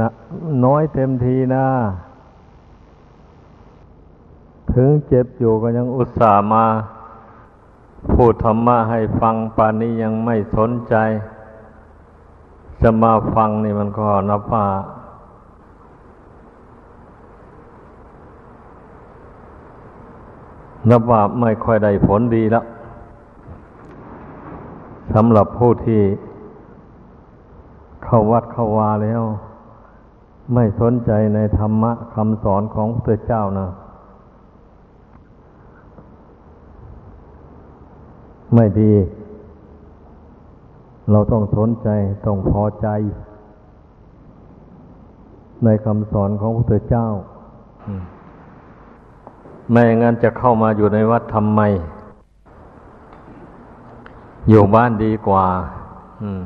นะน้อยเต็มทีนะถึงเจ็บอยู่ก็ยังอุตส่าห์มาพูดธรรมะให้ฟังปานนี้ยังไม่สนใจ จะมาฟังนี่มันก็นับว่านับว่าไม่ค่อยได้ผลดีแล้วสำหรับผู้ที่เข้าวัดเข้าวาแล้ว ไม่สนใจในธรรมะคำสอนของพระเจ้านะ ไม่ดี เราต้องสนใจ ต้องพอใจ ในคำสอนของพระเจ้าไม่งั้นจะเข้ามาอยู่ในวัดทำไม อยู่บ้านดีกว่า อืม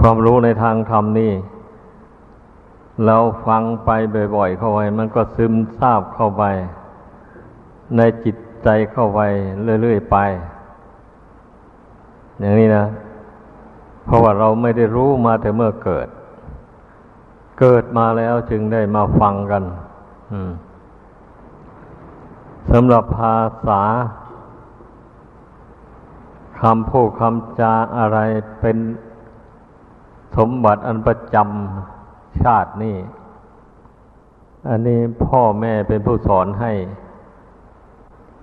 ความรู้ในทางธรรมนี่ เราฟังไปบ่อยๆเข้าไปมันก็ซึมซาบเข้าไป ในจิตใจเข้าไปเรื่อยๆไป อย่างนี้นะ เพราะว่าเราไม่ได้รู้มาแต่เมื่อเกิด เกิดมาแล้วจึงได้มาฟังกันสำหรับภาษาคำพูดคำจาอะไรเป็น สมบัติอันประจำชาตินี่ อันนี้พ่อแม่เป็นผู้สอนให้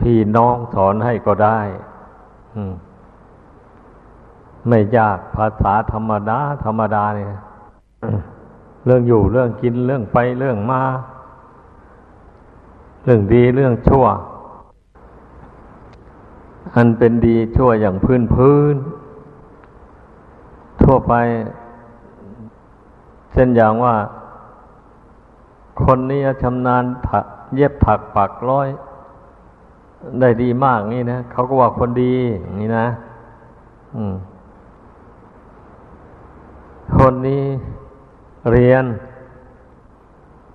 พี่น้องสอนให้ก็ได้ไม่ยากภาษาธรรมดา ธรรมดาเนี่ยเรื่องอยู่เรื่องกินเรื่องไปเรื่องมา เรื่องดีเรื่องชั่ว อันเป็นดีชั่วอย่างพื้นพื้น ทั่วไป เช่นอย่างว่า คนนี้ชำนาญเย็บถักปักร้อย ได้ดีมากนี่นะเขาก็ว่าคนดีนี่นะ อืม คนนี้เรียน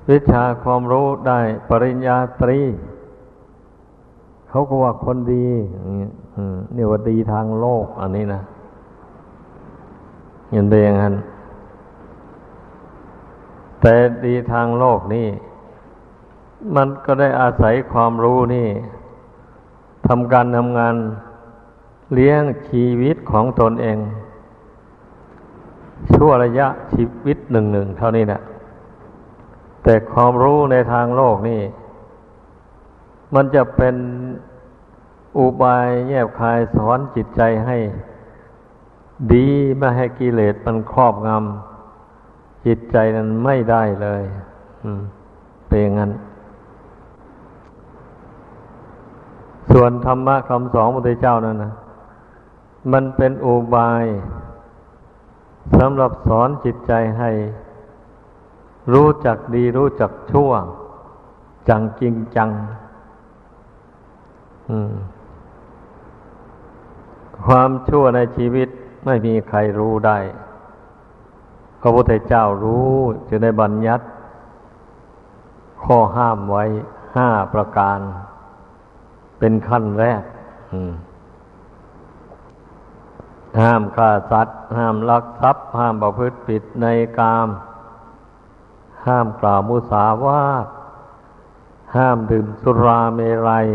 วิชาความรู้ได้ปริญญาตรีเขาก็ว่าคนดีนี่ว่าดีทางโลก อันนี้นะเห็นไปอย่างนั้น แต่ดีทางโลกนี่ มันก็ได้อาศัยความรู้นี่ทำการทำงานเลี้ยงชีวิตของตนเอง ชั่วระยะชีวิตหนึ่งหนึ่งเท่านี้นะแต่ความรู้ในทางโลกนี่ มันจะเป็นอุบายแยบคายสอนจิตใจให้ ดีไม่ให้กิเลสมันครอบงำ จิตใจนั้นไม่ได้เลยเป็นอย่างนั้น ส่วนธรรมะคำสอนพระพุทธเจ้านั้นนะมันเป็นอุบายสำหรับสอนจิตใจให้ รู้จักดีรู้จักชั่ว จังจริงจัง ความชั่วในชีวิตไม่มีใครรู้ได้ พระพุทธเจ้ารู้จะได้บัญญัติ ข้อห้ามไว้ห้าประการ เป็นขั้นแรกห้ามฆ่าสัตว์ ห้ามลักทรัพย์ ห้ามประพฤติผิดในกาม ห้ามกล่าวมุสาวาทห้ามดื่มสุราเมรัย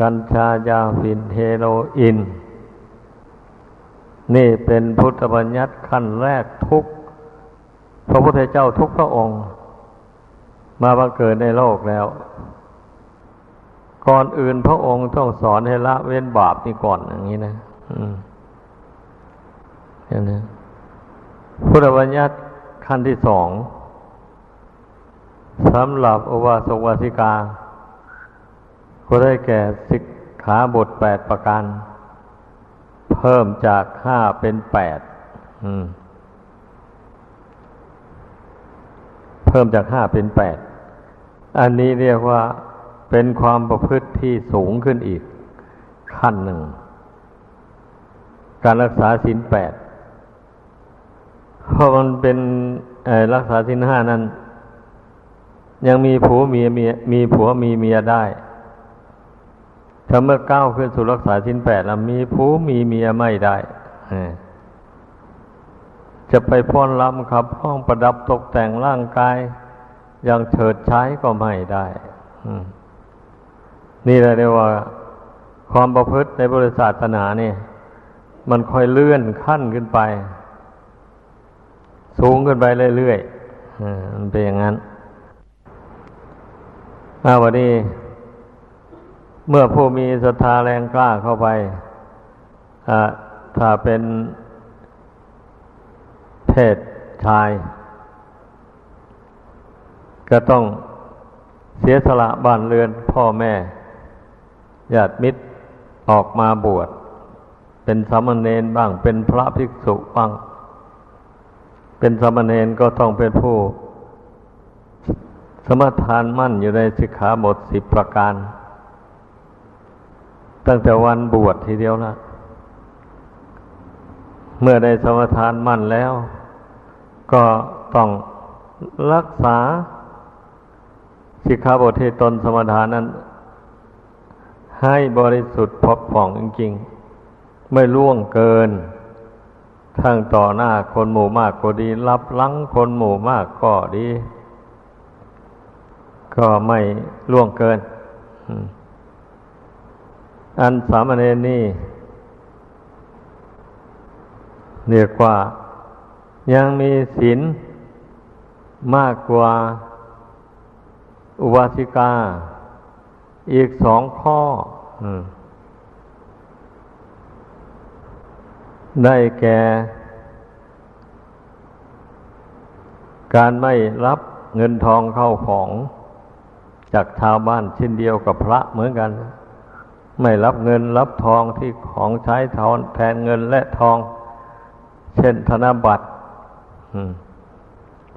กัญชายาฝิ่นเฮโรอีน นี่เป็นพุทธบัญญัติขั้นแรกทุกพระพุทธเจ้าทุกพระองค์ มาบังเกิดในโลกแล้ว ก่อนอื่นพระองค์ต้องสอนให้ละเว้นบาปนี่ก่อนอย่างนี้นะอย่างนี้พุทธบัญญัติขั้นที่สองสำหรับอวาสกวาสิกา ก็ได้แก่สิกขาบทแปดประการ เพิ่มจากห้าเป็นแปดเพิ่มจากห้าเป็นแปด อันนี้เรียกว่าเป็นความประพฤติที่สูงขึ้นอีก ขั้นหนึ่ง การรักษาสินแปด เพราะมันเป็นรักษาสินห้านั้น ยังมีผัวเมียมีมีผัวมีเมียได้ ถ้าเมื่อก้าวขึ้นสู่รักษาสินแปดแล้วมีผู้มีเมียไม่ได้จะไปพ้อนลำครับห้องประดับตกแต่งร่างกาย อย่างเฉิดใช้ก็ไม่ได้นี่เลยเรียกว่า ความประพฤติในบริษัทศาสนาเนี่ย มันค่อยเลื่อนขั้นขึ้นไป สูงขึ้นไปเรื่อยๆมันเป็นอย่างนั้นอาวันนี้ เมื่อผู้มีศรัทธาแรงกล้าเข้าไปถ้าเป็นเพศชาย ก็ต้องเสียสละบ้านเรือนพ่อแม่ญาติมิตรออกมาบวช เป็นสามเณรบ้าง เป็นพระภิกษุบ้าง เป็นสามเณรก็ต้องเป็นผู้ สมทานมั่นอยู่ในสิกขาบทสิบประการ ตั้งแต่วันบวชทีเดียวนะเมื่อได้สมทานมั่นแล้ว ก็ต้องรักษาสิกขาบทที่ตนสมทานนั้น ให้บริสุทธิ์พบผ่องจริงๆ ไม่ล่วงเกิน ทั้งต่อหน้าคนหมู่มากก็ดี รับลังคนหมู่มากก็ดี ก็ไม่ล่วงเกิน อันสามเณรนี่เรียกว่ายังมีศีลมากกว่าอุบาสิกา อีกสองข้อได้แก่ การไม่รับเงินทองเข้าของจากชาวบ้านเช่นเดียวกับพระเหมือนกัน ไม่รับเงินรับทองที่ของใช้ทอนแทนเงินและทอง เช่นธนบัตร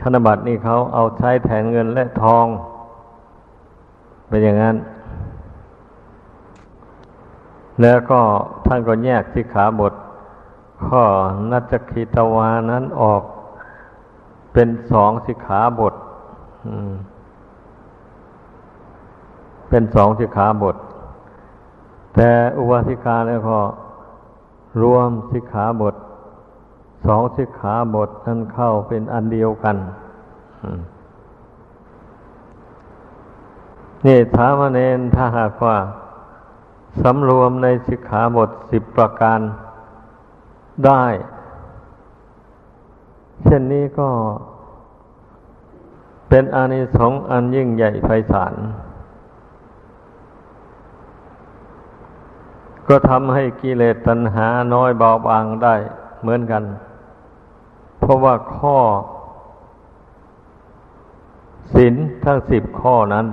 ธนบัตรนี่เขาเอาใช้แทนเงินและทอง เป็นอย่างนั้น แล้วก็ท่านก็แยกสิกขาบท ข้อนัจคิตวานั้นออกเป็นสองสิขาบท เป็นสองสิขาบท แต่อุบาสิกาแล้วก็รวมสิกขาบทสองสิกขาบทนั้นเข้าเป็นอันเดียวกัน นี่ถามเนนถ้าหากว่าสำรวมในสิกขาบทสิบประการได้ เช่นนี้ก็เป็นอานิสงส์อันยิ่งใหญ่ไพศาล ก็ทำให้กิเลสตัณหาน้อยเบาบางได้เหมือนกัน เพราะว่าข้อศีลทั้งสิบข้อนั้น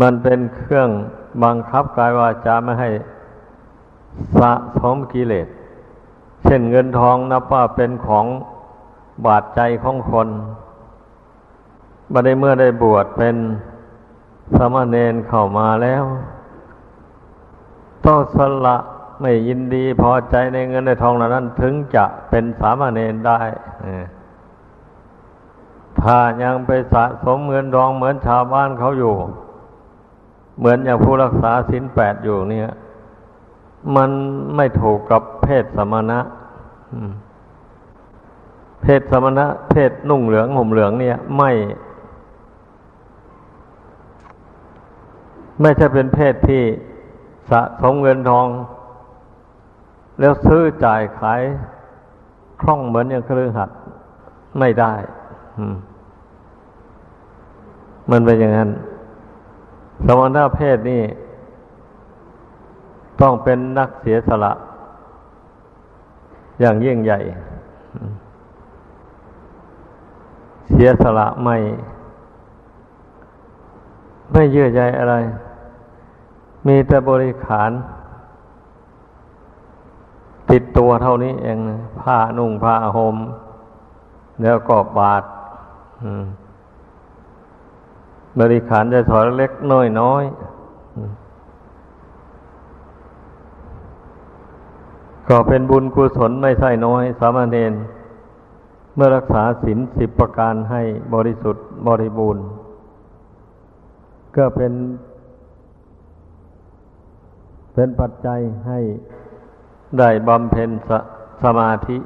มันเป็นเครื่องบังคับกายวาจาไม่ให้สะสมกิเลส เช่นเงินทองนับว่าเป็นของบาดใจของคนบัดได้เมื่อได้บวชเป็นสมณเณรเข้ามาแล้ว ต้องสละไม่ยินดีพอใจในเงินในทองเหล่านั้น ถึงจะเป็นสามเณรได้ถ้ายังไปสะสมเงินทองเหมือนชาวบ้านเขาอยู่ เหมือนอย่างผู้รักษาศีลแปดอยู่เนี่ย มันไม่ถูกกับเพศสมณะเพศสมณะ เพศนุ่งเหลืองห่มเหลืองเนี่ย ไม่ ไม่ใช่เป็นเพศที่ สะสมเงินทอง แล้วซื้อจ่ายขายคล่องเหมือนอย่างเครือขัดไม่ได้มันเป็นอย่างนั้น สมณเพศนี่ ต้องเป็นนักเสียสละ อย่างยิ่งใหญ่ เสียสละไม่ ไม่เยื่อใยอะไร มีแต่บริขาร ติดตัวเท่านี้เองผ้านุ่งผ้าห่มแล้วก็บาทบริขารจะถอยเล็กน้อยน้อยก็เป็นบุญกุศลไม่ใช่น้อย สามเณรเมื่อรักษาศีลสิบประการให้บริสุทธิ์บริบูรณ์ ก็เป็น เป็นปัจจัยให้ได้บำเพ็ญสสมาธิ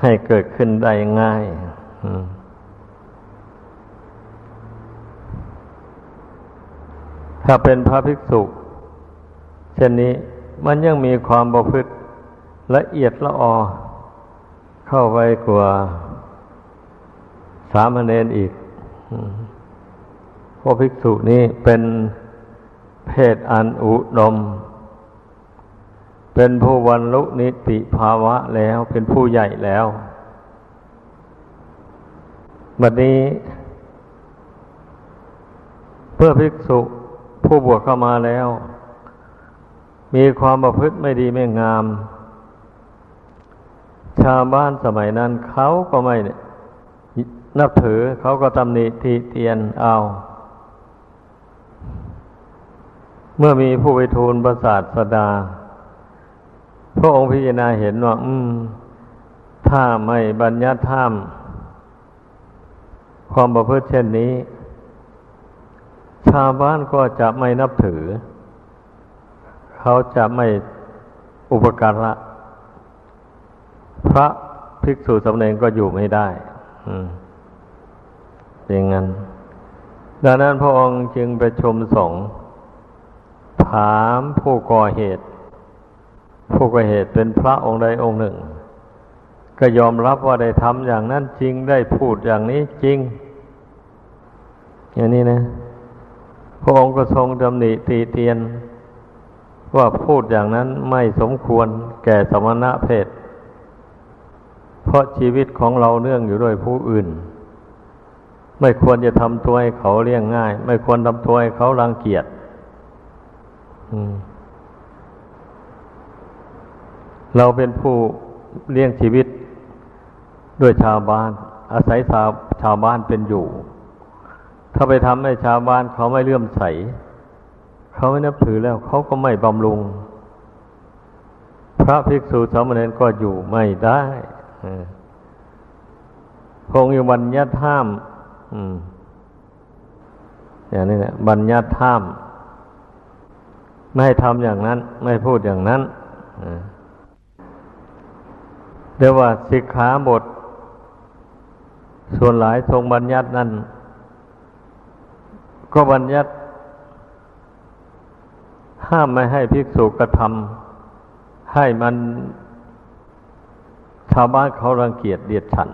ให้เกิดขึ้นได้ง่ายถ้าเป็นพระภิกษุเช่นนี้มันยังมีความประพฤติละเอียดละออ เข้าไปกว่าสามเณรอีกพวกภิกษุนี้เป็น เพศอันอุดม เป็นผู้วันลุนิติภาวะแล้วเป็นผู้ใหญ่แล้วบัดนี้เพื่อภิกษุผู้บวชเข้ามาแล้ว มีความประพฤติไม่ดีไม่งาม ชาวบ้านสมัยนั้นเขาก็ไม่นับถือเขาก็ตำหนิทีเตียนเอา เมื่อมีผู้ไปทูลประสาทสดา พระองค์พิจารณาเห็นว่า อืม ถ้าไม่บัญญัติท่าม ความประพฤติเช่นนี้ ชาวบ้านก็จะไม่นับถือ เขาจะไม่อุปการะ พระภิกษุสำเนงก็อยู่ไม่ได้อืมอย่างนั้น ดังนั้นพระองค์จึงไปชมสงฆ์ ถามผู้ก่อเหตุ ผู้ก่อเหตุเป็นพระองค์ใดองค์หนึ่ง ก็ยอมรับว่าได้ทำอย่างนั้นจริงได้พูดอย่างนี้จริง อย่างนี้นะพระองค์ก็ทรงดำหนิตีเตียน ว่าพูดอย่างนั้นไม่สมควรแก่สมณะเพศ เพราะชีวิตของเราเนื่องอยู่ด้วยผู้อื่น ไม่ควรจะทำตัวให้เขาเลี้ยงง่าย ไม่ควรทำตัวให้เขารังเกียจ เราเป็นผู้เลี้ยงชีวิตด้วยชาวบ้าน อาศัยชาวชาวบ้านเป็นอยู่ ถ้าไปทำให้ชาวบ้านเขาไม่เลื่อมใส เขาไม่นับถือแล้วเขาก็ไม่บำรุง พระภิกษุสามเณรก็อยู่ไม่ได้คงอยู่บัญญัติห้าม อย่างนี้แหละบัญญัติห้ามไม่ ให้ทำอย่างนั้น ไม่พูดอย่างนั้นเรียกว่าสิกขาบท ส่วนหลายทรงบัญญัตินั้น ก็บัญญัติ ห้ามไม่ให้ภิกษุกระทำให้มันชาวบ้านเขารังเกียจเดียดฉัน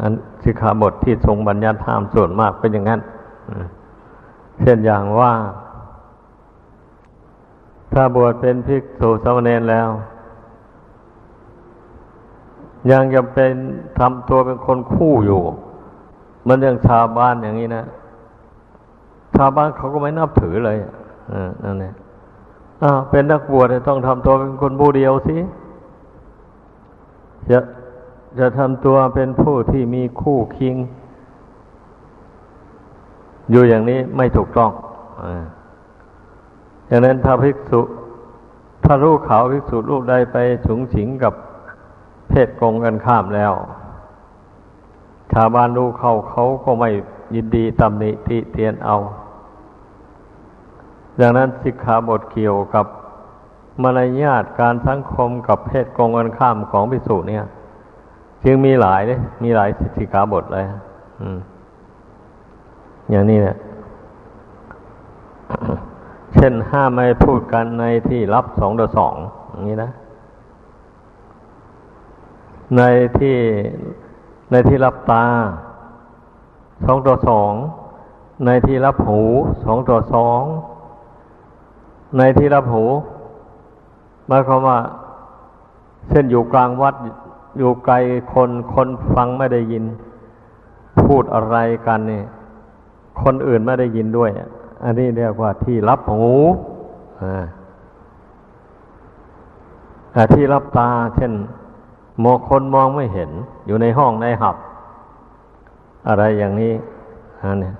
อันสิกขาบทที่ทรงบัญญัติห้ามส่วนมากเป็นอย่างนั้น เช่นอย่างว่า ถ้าบวชเป็นภิกษุสามเณรแล้ว ยังจะเป็นทำตัวเป็นคนคู่อยู่ มันยังชาวบ้านอย่างนี้นะชาวบ้านเขาก็ไม่นับถือเลยอ่านั่นแหละอ่าเป็นนักบวชต้องทำตัวเป็นคนบูเดียวสิจะจะทำตัวเป็นผู้ที่มีคู่คิง อยู่อย่างนี้ไม่ถูกต้องอย่างนั้นถ้าภิกษุ ถ้ารู้เขาภิกษุรูปใดไปสูงสิงกับเพศกงกันข้ามแล้ว ชาวบ้านรู้เขาเขาก็ไม่ยินดีตำหนิติเตียนเอา ดังนั้นสิกขาบทเกี่ยวกับมารยาทการสังคมกับเพศกงกันข้ามของภิกษุเนี่ย จึงมีหลายเลยมีหลายสิกขาบทเลยอืมอย่างนี้เนี่ย เช่นห้ามไม่พูดกันในที่รับสองต่อสองอย่างนี้นะ ในที่ในที่รับตาสองต่อสองในที่รับหูสองต่อสองในที่รับหูหมายความว่าเช่นอยู่กลางวัดอยู่ไกลคนคนฟังไม่ได้ยิน พูดอะไรกันเนี่ยคนอื่นไม่ได้ยินด้วย อันนี้เรียกว่าที่รับหูที่รับตา เช่นมองคนมองไม่เห็น อยู่ในห้องในหับ อะไรอย่างนี้อันนี้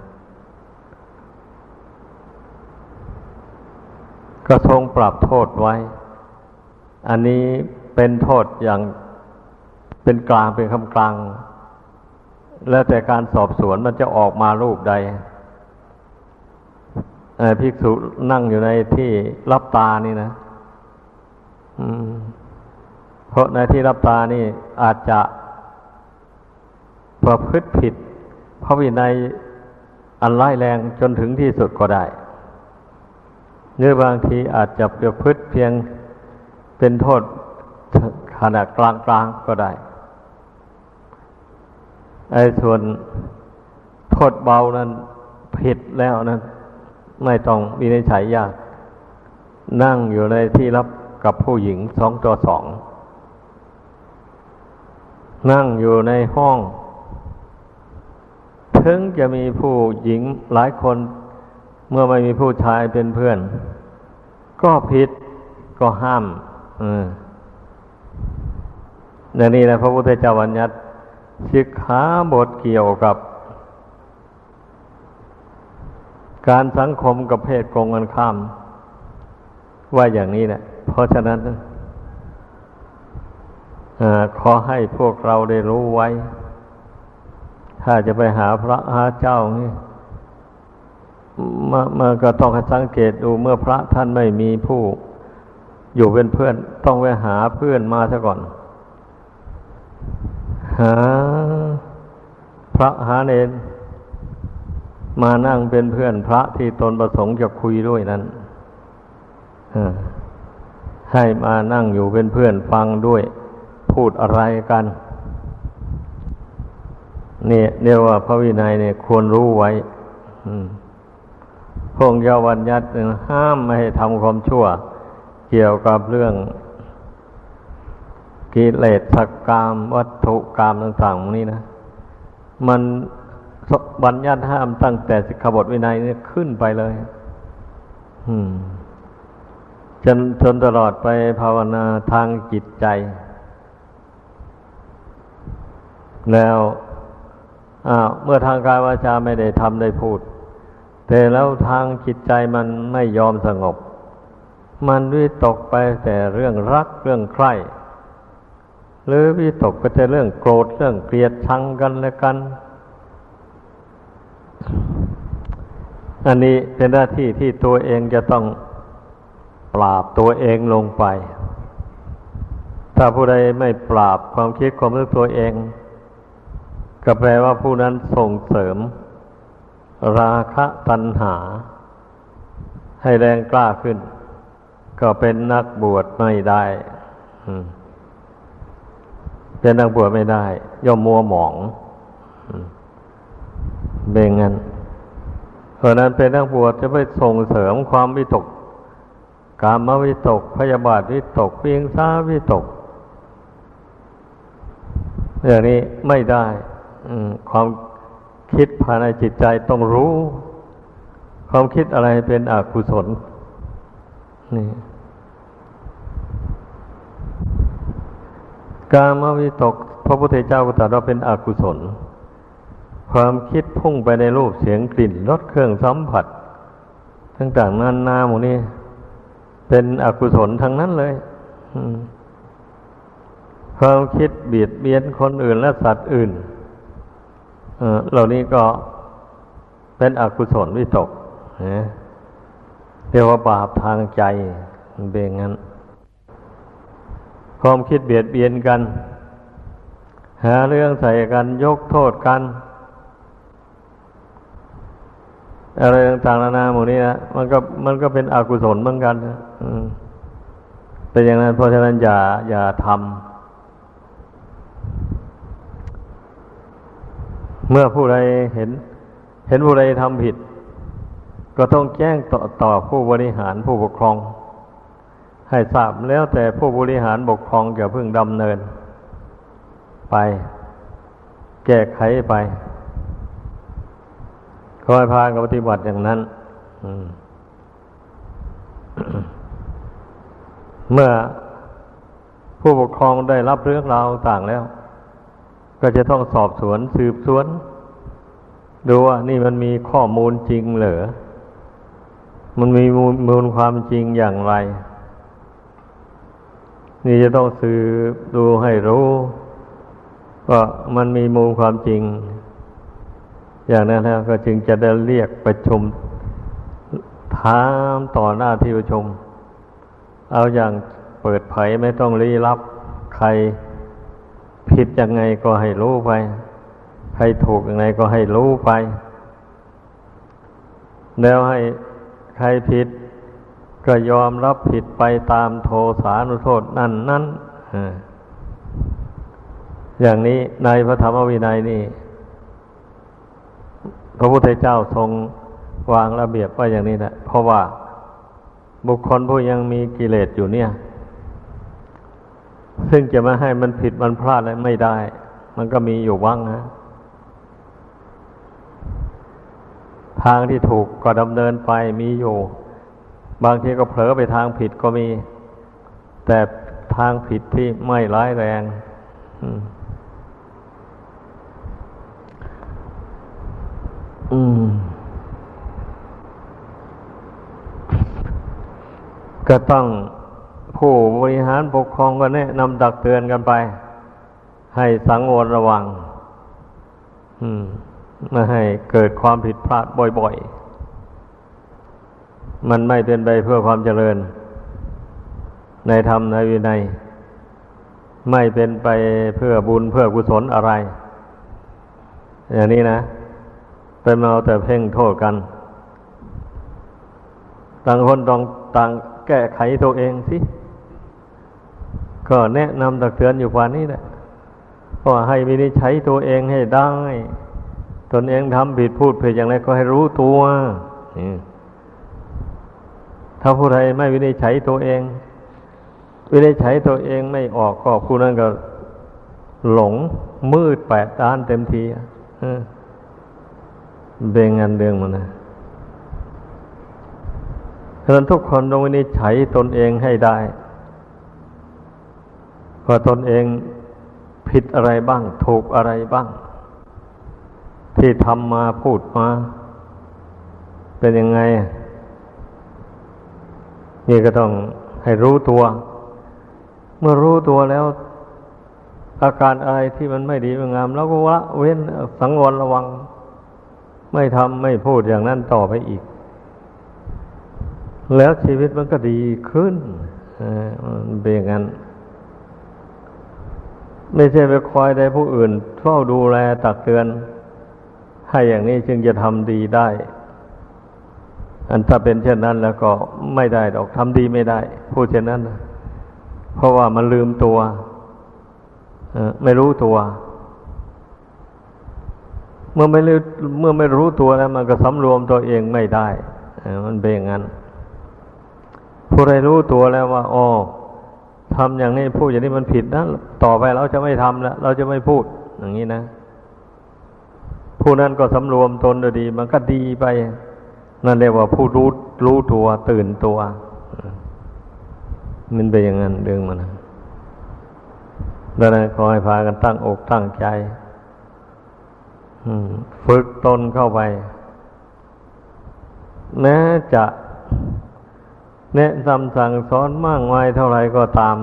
ก็ทรงปรับโทษไว้ อันนี้เป็นโทษอย่างเป็นกลางเป็นคำกลาง แล้วแต่การสอบสวนมันจะออกมารูปใด ภิกษุนั่งอยู่ในที่รับตานี่นะเพราะในที่รับตานี่อาจจะประพฤติผิดพระวินัยอันร้ายแรงจนถึงที่สุดก็ได้หรือบางทีอาจจะประพฤติเพียงเป็นโทษขนาดกลางๆก็ได้ ไอ้ส่วนโทษเบานั้นผิดแล้วนั้น ไม่ต้องมีในฉัยยาก นั่งอยู่ในที่รับกับผู้หญิงสองต่อสอง นั่งอยู่ในห้อง ถึงจะมีผู้หญิงหลายคน เมื่อไม่มีผู้ชายเป็นเพื่อน ก็ผิดก็ห้ามในนี้นะพระพุทธเจ้าวัญญัติสิกขาบทเกี่ยวกับ การสังคมกับเพศกงกันข้าม ว่าอย่างนี้แหละเพราะฉะนั้นอขอให้พวกเราได้รู้ไว้ ถ้าจะไปหาพระหาเจ้านี่มามาก็ต้องสังเกตดูเมื่อพระท่านไม่มีผู้ อยู่เป็นเพื่อน ต้องไปหาเพื่อนมาซะก่อน หา พระหาเนน มานั่งเป็นเพื่อนพระที่ตนประสงค์จะคุยด้วยนั้นให้มานั่งอยู่เป็นเพื่อนฟังด้วย พูดอะไรกัน เนี่ยเรียกว่าพระวินัยเนี่ยควรรู้ไว้พงยาวันยัดห้ามไม่ให้ทำความชั่ว เกี่ยวกับเรื่องกิเลสสกามวัตถุกรรมต่างๆนี้นะ มัน บัญญัติห้ามตั้งแต่สิกขาบทวินัยนี่ยขึ้นไปเลย อืม จนจนตลอดไปภาวนาทางจิตใจ แล้วเมื่อทางกายวาจาไม่ได้ทำได้พูด แต่แล้วทางจิตใจมันไม่ยอมสงบ มันวิตกไปแต่เรื่องรักเรื่องใคร่หรือวิตกไปแต่เรื่องโกรธเรื่องเกลียดชังกันและกัน อันนี้เป็นหน้าที่ที่ตัวเองจะต้องปราบตัวเองลงไป ถ้าผู้ใดไม่ปราบความคิดความรู้ตัวเอง ก็แปลว่าผู้นั้นส่งเสริม ราคะตัณหา ให้แรงกล้าขึ้น ก็เป็นนักบวชไม่ได้เป็นนักบวชไม่ได้ ย่อมมัวหมอง เบงงั้นเพราะนั้นเป็นนักบวชจะไปส่งเสริมความวิตก กามวิตก พยาบาทวิตกเพียงซาวิตก อย่างนี้ไม่ได้ความคิดภายในจิตใจต้องรู้ ความคิดอะไรเป็นอกุศลนี่กามวิตก พระพุทธเจ้าก็ตรัสว่าเป็นอกุศล ความคิดพุ่งไปในรูปเสียงกลิ่นรสเครื่องสัมผัสต่างๆนานาหมูนี้เป็นอกุศลทั้งนั้นเลยความคิดเบียดเบียนคนอื่นและสัตว์อื่นเหล่านี้ก็เป็นอกุศลวิตกเรียกว่าบาปทางใจมันเป็นงั้น ความคิดเบียดเบียนกัน หาเรื่องใส่กันยกโทษกัน อะไรต่างๆนานาหมดนี้นะมันก็มันก็เป็นอกุศลเหมือนกันนะเป็นอย่างนั้นเพราะฉะนั้นอย่าอย่าทำเมื่อผู้ใดเห็น เห็นผู้ใดทำผิด ก็ต้องแจ้งต่อต่อผู้บริหารผู้ปกครอง ให้ทราบแล้วแต่ผู้บริหารปกครองจะพึ่งดำเนิน ไป แก้ไขไป คอยพากับปฏิบัติอย่างนั้นเมื่อผู้ปกครองได้รับเรื่องราวต่างแล้ว ก็จะต้องสอบสวนสืบสวน ดูว่านี่มันมีข้อมูลจริงเหรอมันมีมูลมูลความจริงอย่างไร นี่จะต้องสืบดูให้รู้ว่ามันมีมูลความจริง อย่างนั้นแล้วก็จึงจะได้เรียกประชุมถามต่อหน้าที่ประชุม เอาอย่างเปิดเผยไม่ต้องรีรับ ใครผิดยังไงก็ให้รู้ไป ใครถูกยังไงก็ให้รู้ไป แล้วให้ใครผิดก็ยอมรับผิดไปตามโทสานุโทษนั่นนั่นอย่างนี้ในพระธรรมวินัยนี่ พระพุทธเจ้าทรงวางระเบียบไว้อย่างนี้แหละเพราะว่าบุคคลผู้ยังมีกิเลสอยู่เนี่ย ซึ่งจะมาให้มันผิดมันพลาดอะไรไม่ได้ มันก็มีอยู่ว่างนะทางที่ถูกก็ดำเนินไปมีอยู่ บางทีก็เผลอไปทางผิดก็มี แต่ทางผิดที่ไม่ร้ายแรง อืม อืม ก็ต้องผู้บริหารปกครองก็แนะนำดักเตือนกันไป ให้สังวรระวัง อืมไม่ให้เกิดความผิดพลาดบ่อยๆ มันไม่เป็นไปเพื่อความเจริญ ในธรรมในวินัย ไม่เป็นไปเพื่อบุญเพื่อกุศลอะไร อย่างนี้นะ เป็นเอาแต่เพ่งโทษกัน ต่างคนต้องต่างแก้ไขตัวเองสิก็แนะนำตักเตือนอยู่วันนี้แหละว่าให้วินิจฉัยตัวเองให้ได้ ตนเองทำผิดพูดผิดอย่างไรก็ให้รู้ตัวถ้าผู้ใดไม่วินิจฉัยตัวเอง วินิจฉัยตัวเองไม่ออกก็ผู้นั้นก็หลงมืดแปดด้านเต็มที เบงงานเรื่องมันนะฉะนั้นทุกคนต้องวินิจฉัยตนเองให้ได้ว่าตนเองผิดอะไรบ้าง ถูกอะไรบ้าง ที่ทำมาพูดมา เป็นยังไง นี่ก็ต้องให้รู้ตัว เมื่อรู้ตัวแล้ว อาการอะไรที่มันไม่ดีไม่งาม แล้วก็วะเว้นสังวรระวัง ไม่ทำไม่พูดอย่างนั้นต่อไปอีก แล้วชีวิตมันก็ดีขึ้นมันเป็นอย่างนั้น ไม่ใช่ไปคอยใดผู้อื่นเฝ้าดูแลตักเตือน ให้อย่างนี้จึงจะทำดีได้ อันถ้าเป็นเช่นนั้นแล้วก็ไม่ได้ดอกทำดีไม่ได้ พูดเช่นนั้น เพราะว่ามันลืมตัวไม่รู้ตัว เมื่อไม่รู้เมื่อไม่รู้ตัวแล้ว มันก็สำรวมตัวเองไม่ได้มันเป็นอย่างนั้นผู้ใดรู้ตัวแล้วว่าอ๋อทำอย่างนี้พูดอย่างนี้มันผิดนะต่อไปเราจะไม่ทำแล้วเราจะไม่พูดอย่างนี้นะ ผู้นั้นก็สำรวมตนดี มันก็ดีไป นั่นเรียกว่าผู้รู้รู้ตัวตื่นตัว มันเป็นอย่างนั้นเรื่องมันนะดังนั้นขอให้พากันตั้งอกตั้งใจ ฝึกตนเข้าไปแม้จะแนะนำสั่งสอนมากมายเท่าไรก็ตาม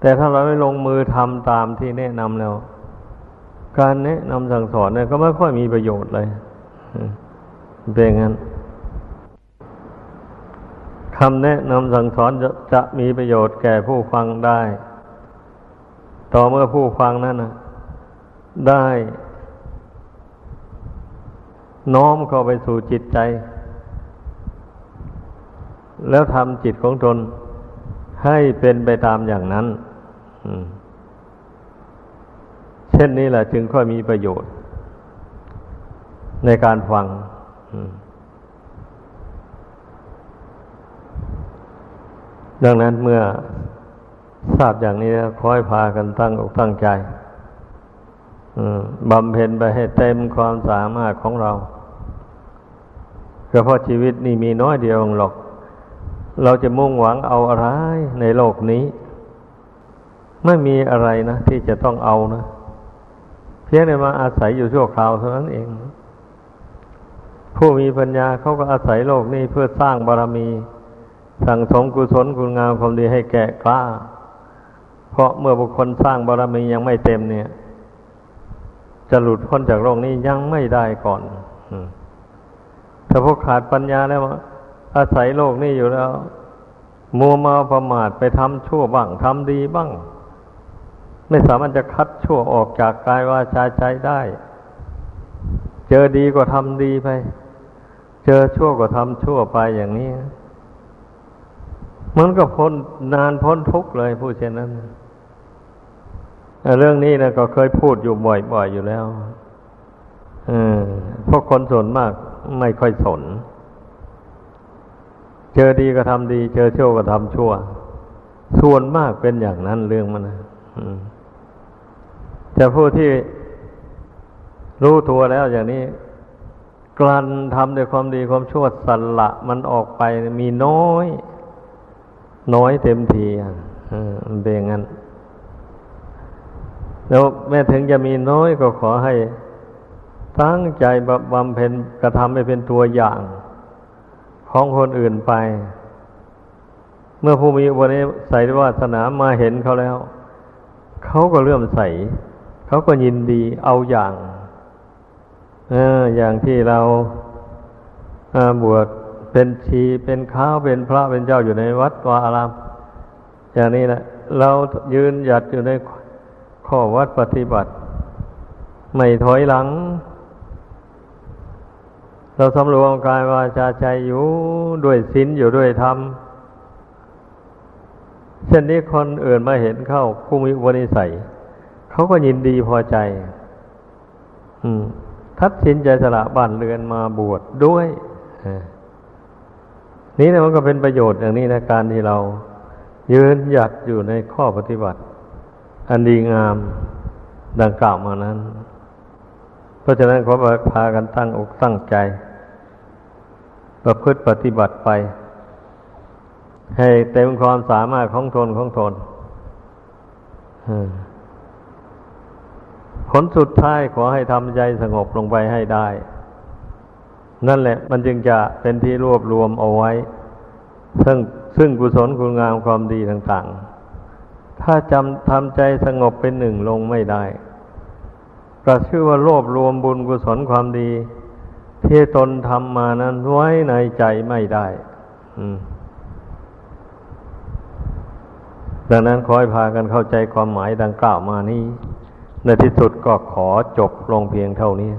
แต่ถ้าเราไม่ลงมือทำตามที่แนะนำแล้ว การแนะนำสั่งสอนเนี่ยก็ไม่ค่อยมีประโยชน์เลยเป็นงั้นคำแนะนำสั่งสอนจะจะมีประโยชน์แก่ผู้ฟังได้ ต่อเมื่อผู้ฟังนั้นนะได้ น้อมเข้าไปสู่จิตใจ แล้วทำจิตของตนให้เป็นไปตามอย่างนั้นเช่นนี้แหละจึงค่อยมีประโยชน์ ในการฟังดังนั้นเมื่อทราบอย่างนี้คอยพากันตั้งอกตั้งใจ บำเพ็ญไปให้เต็มความสามารถของเราเพราะชีวิตนี่มีน้อยเดียวหรอก เราจะมุ่งหวังเอาอะไรในโลกนี้ ไม่มีอะไรนะ ที่จะต้องเอานะ เพียงแต่มาอาศัยอยู่ชั่วคราวเท่านั้นเอง ผู้มีปัญญาเขาก็อาศัยโลกนี้เพื่อสร้างบารมี สั่งสมกุศลคุณงามความดีให้แก่กล้า เพราะเมื่อบุคคลสร้างบารมียังไม่เต็มเนี่ย จะหลุดพ้นจากโลกนี้ยังไม่ได้ก่อนถ้าพวกขาดปัญญาแล้วอาศัยโลกนี้อยู่แล้วมัวเมาประมาทไปทำชั่วบ้างทำดีบ้าง ไม่สามารถจะคัดชั่วออกจากกายวาจาใจได้ เจอดีก็ทำดีไป เจอชั่วก็ทำชั่วไปอย่างนี้มันก็พ้นนานพ้นทุกข์เลยผู้เช่นนั้น เรื่องนี้นะก็เคยพูดอยู่บ่อยๆอยู่แล้วพวกคนส่วนมากไม่ค่อยสน เจอดีก็ทำดี เจอชั่วก็ทำชั่ว ส่วนมากเป็นอย่างนั้นเรื่องมันนะแต่ผู้ที่รู้ตัวแล้วอย่างนี้กลั้นทำด้วยความดีความชั่วสละมันออกไปมีน้อย น้อยเต็มทีอะเป็นอย่างนั้น แล้วแม้ถึงจะมีน้อยก็ขอให้ตั้งใจบำเพ็ญกระทำให้เป็นตัวอย่างของคนอื่นไป เมื่อผู้มีอุปนิสัยวาสนามาเห็นเขาแล้ว เขาก็เลื่อมใส เขาก็ยินดีเอาอย่างเอออย่างที่เราบวชเป็นชีเป็นข้าวเป็นพระเป็นเจ้าอยู่ในวัดวาอารามอย่างนี้แหละเรายืนหยัดอยู่ใน ข้อวัดปฏิบัติ ไม่ถอยหลัง เราสำรวมกายวาจาใจอยู่ด้วยศีลอยู่ด้วยธรรมเช่นนี้คนอื่นมาเห็นเข้าผู้มีวนิสัยเขาก็ยินดีพอใจ อืม ทัดสินใจสละบ้านเรือนมาบวชดด้วยนี่นะมันก็เป็นประโยชน์อย่างนี้นะการที่เรายืนหยัดอยู่ในข้อปฏิบัติ อันดีงามดังกล่าวมานั้น เพราะฉะนั้นขอพากันตั้งอกตั้งใจ ประพฤติปฏิบัติไป ให้เต็มความสามารถของตนของตนผลสุดท้ายขอให้ทำใจสงบลงไปให้ได้ นั่นแหละมันจึงจะเป็นที่รวบรวมเอาไว้ ซึ่งซึ่งกุศลคุณงามความดีต่าง ๆ ถ้าจำทำใจสงบเป็นหนึ่งลงไม่ได้ก็ชื่อว่ารวบรวมบุญกุศลความดีที่ตนทำมานั้นไว้ในใจไม่ได้ดังนั้นขอให้พากันเข้าใจความหมายดังกล่าวมานี้ ในที่สุดก็ขอจบลงเพียงเท่านี้